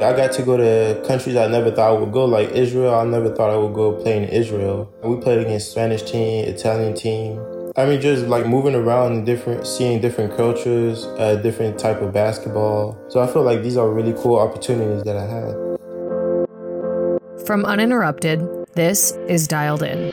I got to go to countries I never thought I would go, like Israel. I never thought I would go play in Israel. We played against Spanish team, Italian team. I mean, just like moving around and different, seeing different cultures, uh, different type of basketball. So I feel like these are really cool opportunities that I had. From Uninterrupted, this is Dialed In.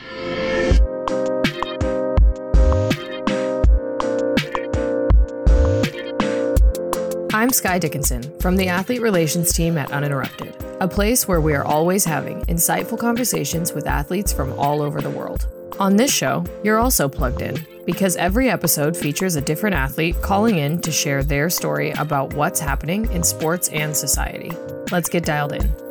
I'm Sky Dickinson from the Athlete Relations team at Uninterrupted, a place where we are always having insightful conversations with athletes from all over the world. On this show, you're also plugged in because every episode features a different athlete calling in to share their story about what's happening in sports and society. Let's get dialed in.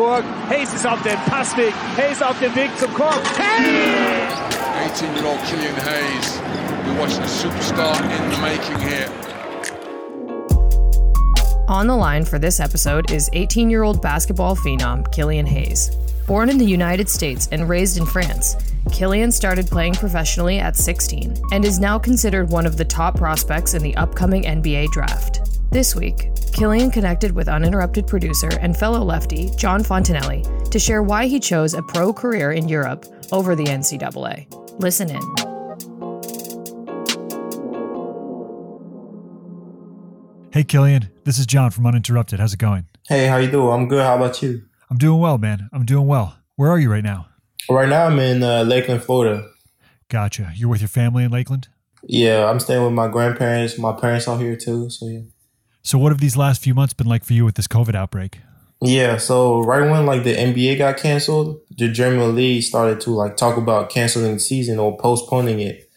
Ludwigsburg. Hayes ist auf dem Passweg. Hayes auf dem Weg zum Korb. Hayes! 18-year-old Killian Hayes. We're watching a superstar in the making here. On the line for this episode is 18 year old basketball phenom Killian Hayes. Born in the United States and raised in France, Killian started playing professionally at 16 and is now considered one of the top prospects in the upcoming NBA draft. This week, Killian connected with uninterrupted producer and fellow lefty John Fontanelli to share why he chose a pro career in Europe over the NCAA. Listen in. Hey, Killian. This is John from Uninterrupted. How's it going? Hey, how you doing? I'm good. How about you? I'm doing well, man. I'm doing well. Where are you right now? Right now, I'm in uh, Lakeland, Florida. Gotcha. You're with your family in Lakeland? Yeah, I'm staying with my grandparents. My parents are here too. So yeah. So, what have these last few months been like for you with this COVID outbreak? Yeah, so right when like the NBA got canceled, the German league started to like talk about canceling the season or postponing it.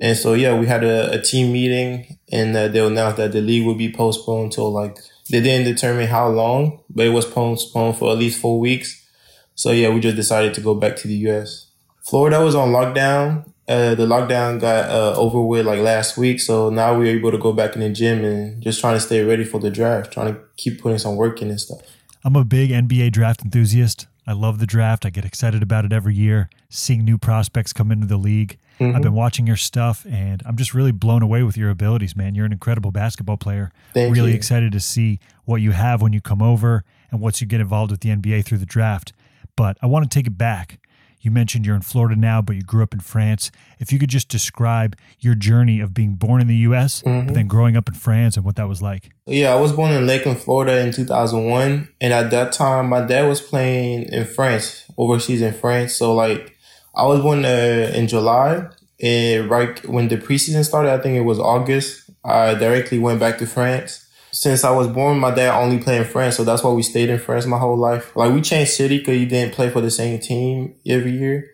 And so yeah, we had a, a team meeting, and uh, they announced that the league would be postponed till like they didn't determine how long, but it was postponed for at least four weeks. So yeah, we just decided to go back to the U.S. Florida was on lockdown. Uh, the lockdown got uh, over with like last week, so now we're able to go back in the gym and just trying to stay ready for the draft, trying to keep putting some work in and stuff. I'm a big NBA draft enthusiast. I love the draft. I get excited about it every year, seeing new prospects come into the league. Mm-hmm. I've been watching your stuff and I'm just really blown away with your abilities, man. You're an incredible basketball player. Thank really you. excited to see what you have when you come over and once you get involved with the NBA through the draft. But I want to take it back. You mentioned you're in Florida now, but you grew up in France. If you could just describe your journey of being born in the US, Mm-hmm. but then growing up in France and what that was like. Yeah, I was born in Lakeland, Florida in 2001. And at that time, my dad was playing in France, overseas in France. So, like, I was born uh, in July. And right when the preseason started, I think it was August, I directly went back to France. Since I was born, my dad only played in France. So that's why we stayed in France my whole life. Like, we changed city because you didn't play for the same team every year.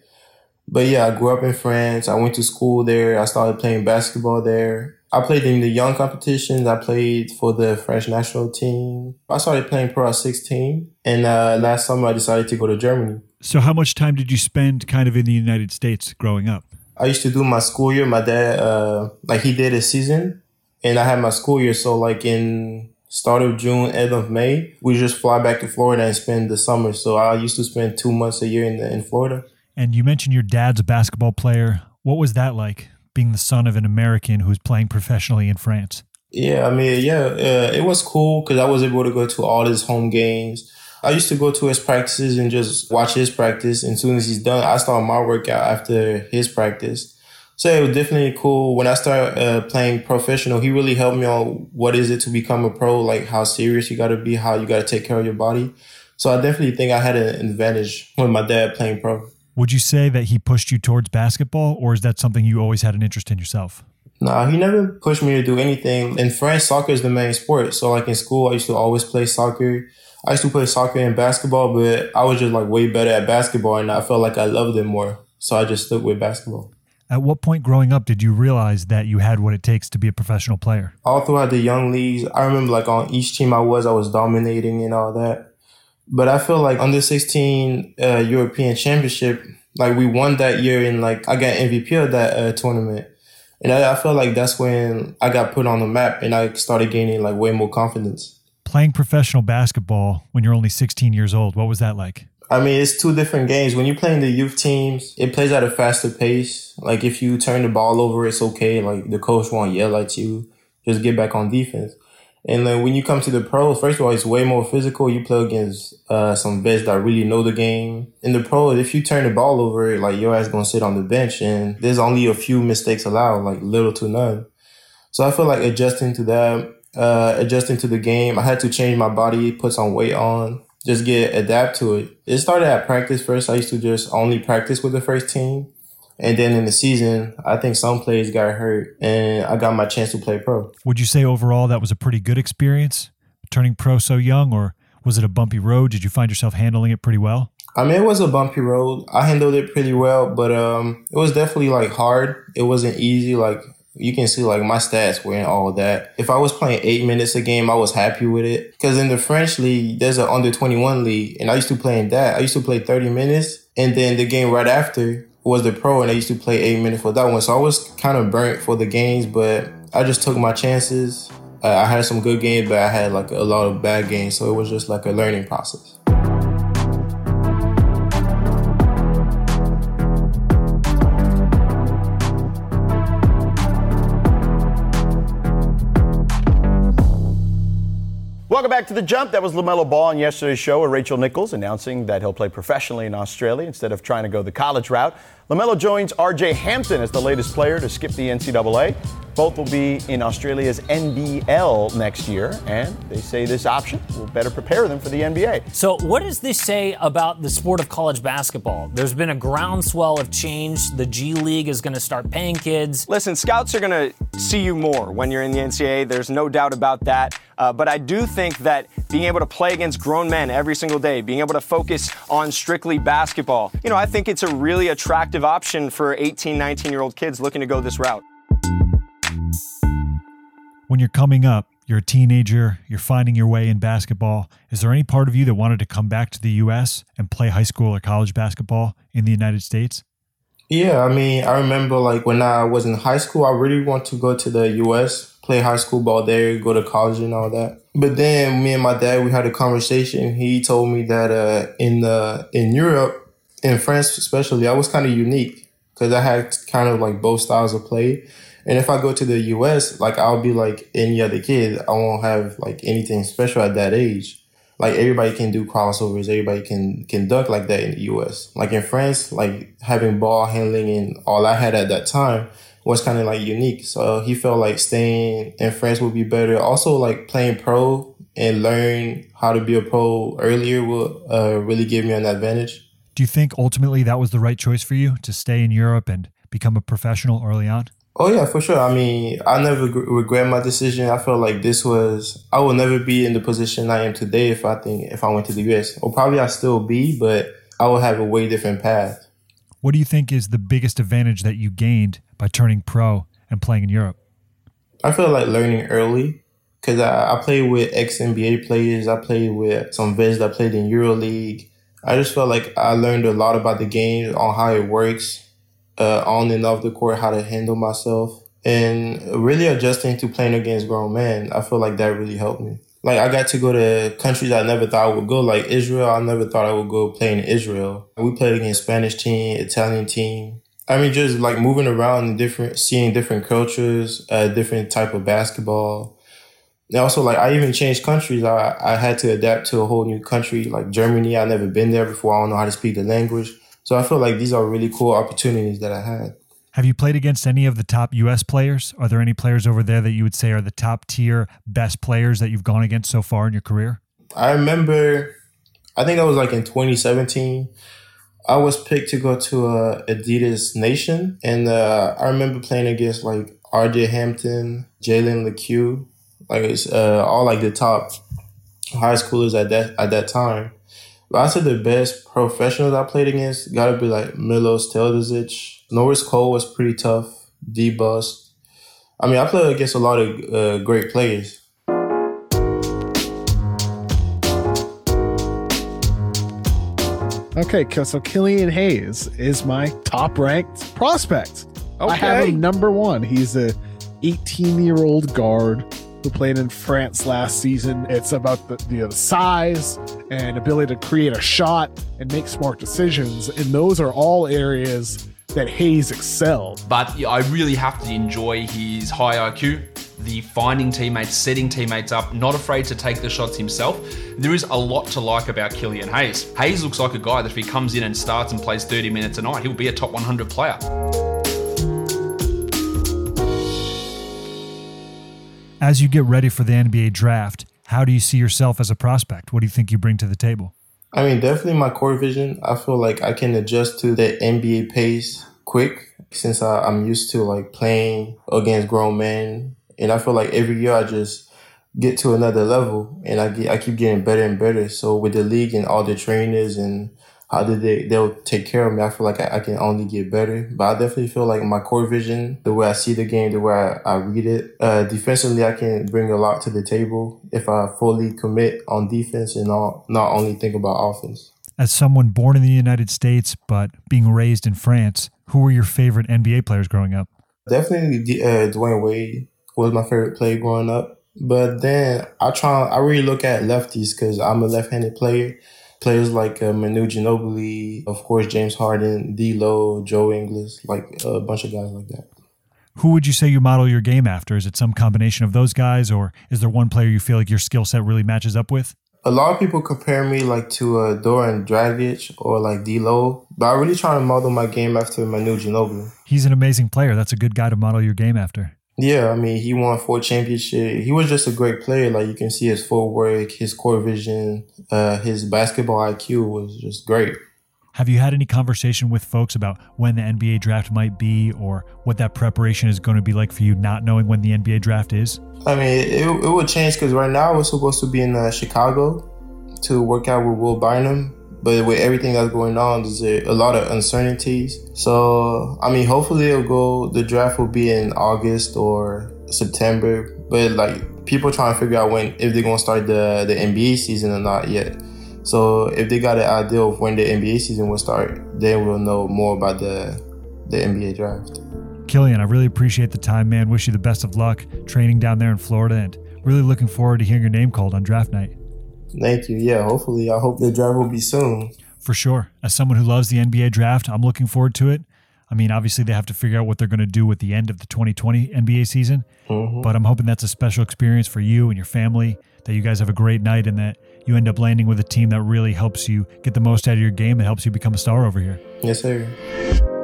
But yeah, I grew up in France. I went to school there. I started playing basketball there. I played in the young competitions. I played for the French national team. I started playing pro at 16. And uh, last summer, I decided to go to Germany. So, how much time did you spend kind of in the United States growing up? I used to do my school year. My dad, uh, like he did a season and I had my school year. So like in start of June, end of May, we just fly back to Florida and spend the summer. So I used to spend two months a year in, the, in Florida. And you mentioned your dad's a basketball player. What was that like, being the son of an American who's playing professionally in France? Yeah, I mean, yeah, uh, it was cool because I was able to go to all his home games. I used to go to his practices and just watch his practice. And as soon as he's done, I start my workout after his practice. So it was definitely cool. When I started uh, playing professional, he really helped me on what is it to become a pro, like how serious you got to be, how you got to take care of your body. So I definitely think I had an advantage with my dad playing pro. Would you say that he pushed you towards basketball, or is that something you always had an interest in yourself? Nah, he never pushed me to do anything. In France, soccer is the main sport. So like in school, I used to always play soccer. I used to play soccer and basketball, but I was just like way better at basketball and I felt like I loved it more. So I just stuck with basketball. At what point growing up did you realize that you had what it takes to be a professional player? All throughout the young leagues, I remember like on each team I was, I was dominating and all that. But I feel like under 16 uh, European Championship, like we won that year and like I got MVP of that uh, tournament. And I, I felt like that's when I got put on the map and I started gaining like way more confidence. Playing professional basketball when you're only 16 years old, what was that like? I mean, it's two different games. When you play in the youth teams, it plays at a faster pace. Like if you turn the ball over, it's okay. Like the coach won't yell at you. Just get back on defense. And then when you come to the pros, first of all, it's way more physical. You play against uh, some vets that really know the game. In the pros, if you turn the ball over, like your ass gonna sit on the bench, and there's only a few mistakes allowed, like little to none. So I feel like adjusting to that, uh, adjusting to the game, I had to change my body, put some weight on, just get adapt to it. It started at practice first. I used to just only practice with the first team. And then in the season, I think some players got hurt and I got my chance to play pro. Would you say overall that was a pretty good experience turning pro so young, or was it a bumpy road? Did you find yourself handling it pretty well? I mean, it was a bumpy road. I handled it pretty well, but um, it was definitely like hard. It wasn't easy. Like you can see, like my stats were in all that. If I was playing eight minutes a game, I was happy with it. Because in the French league, there's an under twenty one league, and I used to play in that. I used to play thirty minutes, and then the game right after was the pro and I used to play eight minutes for that one. So I was kind of burnt for the games, but I just took my chances. Uh, I had some good games, but I had like a lot of bad games. So it was just like a learning process. Welcome back to The Jump. That was LaMelo Ball on yesterday's show with Rachel Nichols announcing that he'll play professionally in Australia instead of trying to go the college route. LaMelo joins RJ Hampton as the latest player to skip the NCAA. Both will be in Australia's NBL next year, and they say this option will better prepare them for the NBA. So, what does this say about the sport of college basketball? There's been a groundswell of change. The G League is going to start paying kids. Listen, scouts are going to see you more when you're in the NCAA. There's no doubt about that. Uh, but I do think that being able to play against grown men every single day, being able to focus on strictly basketball, you know, I think it's a really attractive option for 18, 19 year old kids looking to go this route. When you're coming up, you're a teenager, you're finding your way in basketball. Is there any part of you that wanted to come back to the US and play high school or college basketball in the United States? Yeah, I mean, I remember like when I was in high school, I really want to go to the US, play high school ball there, go to college and all that. But then me and my dad, we had a conversation. He told me that uh, in the in Europe, in France especially, I was kind of unique because I had kind of like both styles of play. And if I go to the US, like I'll be like any other kid. I won't have like anything special at that age. Like everybody can do crossovers, everybody can can dunk like that in the US. Like in France, like having ball handling and all I had at that time was kind of like unique. So he felt like staying in France would be better. Also like playing pro and learn how to be a pro earlier will uh, really give me an advantage. Do you think ultimately that was the right choice for you to stay in Europe and become a professional early on? Oh yeah, for sure. I mean, I never regret my decision. I felt like this was I will never be in the position I am today if I think if I went to the US. Or probably I still be, but I will have a way different path. What do you think is the biggest advantage that you gained by turning pro and playing in Europe? I feel like learning early because I, I played with ex NBA players. I played with some vets that played in EuroLeague. I just felt like I learned a lot about the game on how it works uh, on and off the court, how to handle myself, and really adjusting to playing against grown men. I feel like that really helped me. Like I got to go to countries I never thought I would go, like Israel. I never thought I would go play in Israel. We played against Spanish team, Italian team. I mean, just like moving around different, seeing different cultures, a different type of basketball. And also, like I even changed countries. I I had to adapt to a whole new country, like Germany. I never been there before. I don't know how to speak the language. So I feel like these are really cool opportunities that I had. Have you played against any of the top US players? Are there any players over there that you would say are the top tier best players that you've gone against so far in your career? I remember, I think I was like in 2017. I was picked to go to uh, Adidas Nation, and uh, I remember playing against like RJ Hampton, Jalen Lecque, like it's uh, all like the top high schoolers at that at that time. But I said the best professionals I played against gotta be like Milos Teodosic. Norris Cole was pretty tough. Dee Bost. I mean, I played against a lot of uh, great players. Okay, so Killian Hayes is my top ranked prospect. Okay. I have him number one. He's a 18 year old guard who played in France last season. It's about the, the size and ability to create a shot and make smart decisions. And those are all areas that Hayes excelled. But I really have to enjoy his high IQ, the finding teammates, setting teammates up, not afraid to take the shots himself. There is a lot to like about Killian Hayes. Hayes looks like a guy that if he comes in and starts and plays 30 minutes a night, he'll be a top 100 player. As you get ready for the NBA draft, how do you see yourself as a prospect? What do you think you bring to the table? I mean, definitely my court vision. I feel like I can adjust to the NBA pace quick since I, I'm used to like playing against grown men. And I feel like every year I just get to another level and I get, I keep getting better and better. So with the league and all the trainers and how did they they'll take care of me. I feel like I, I, can only get better. But I definitely feel like my court vision, the way I see the game, the way I, I read it, uh, defensively I can bring a lot to the table if I fully commit on defense and not not only think about offense. As someone born in the United States but being raised in France, who were your favorite NBA players growing up? Definitely uh, Dwyane Wade was my favorite player growing up. But then I try, I really look at lefties because I'm a left-handed player players like uh, Manu Ginobili, of course, James Harden, D'Lo, Joe Ingles, like a bunch of guys like that. Who would you say you model your game after? Is it some combination of those guys, or is there one player you feel like your skill set really matches up with? A lot of people compare me like to uh, Goran Dragic or like D'Lo, but I really try to model my game after Manu Ginobili. He's an amazing player. That's a good guy to model your game after. Yeah, I mean, he won four championships. He was just a great player. Like you can see his footwork, his court vision, uh, his basketball IQ was just great. Have you had any conversation with folks about when the NBA draft might be or what that preparation is going to be like for you, not knowing when the NBA draft is? I mean, it, it would change because right now we're supposed to be in uh, Chicago to work out with Will Bynum, but with everything that's going on, there's a, lot of uncertainties. So, I mean, hopefully it'll go, the draft will be in August or September. But like people trying to figure out when, if they're going to start the, the NBA season or not yet. So if they got an idea of when the NBA season will start, then we'll know more about the, the NBA draft. Killian, I really appreciate the time, man. Wish you the best of luck training down there in Florida and really looking forward to hearing your name called on draft night. Thank you. Yeah, hopefully, I hope the draft will be soon. For sure. As someone who loves the NBA draft, I'm looking forward to it. I mean, obviously, they have to figure out what they're going to do with the end of the 2020 NBA season, mm-hmm. but I'm hoping that's a special experience for you and your family, that you guys have a great night, and that you end up landing with a team that really helps you get the most out of your game and helps you become a star over here. Yes, sir.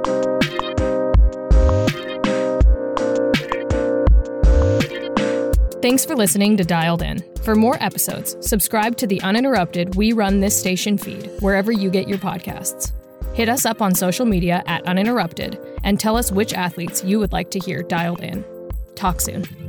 Thanks for listening to Dialed In. For more episodes, subscribe to the uninterrupted We Run This Station feed wherever you get your podcasts. Hit us up on social media at uninterrupted and tell us which athletes you would like to hear dialed in. Talk soon.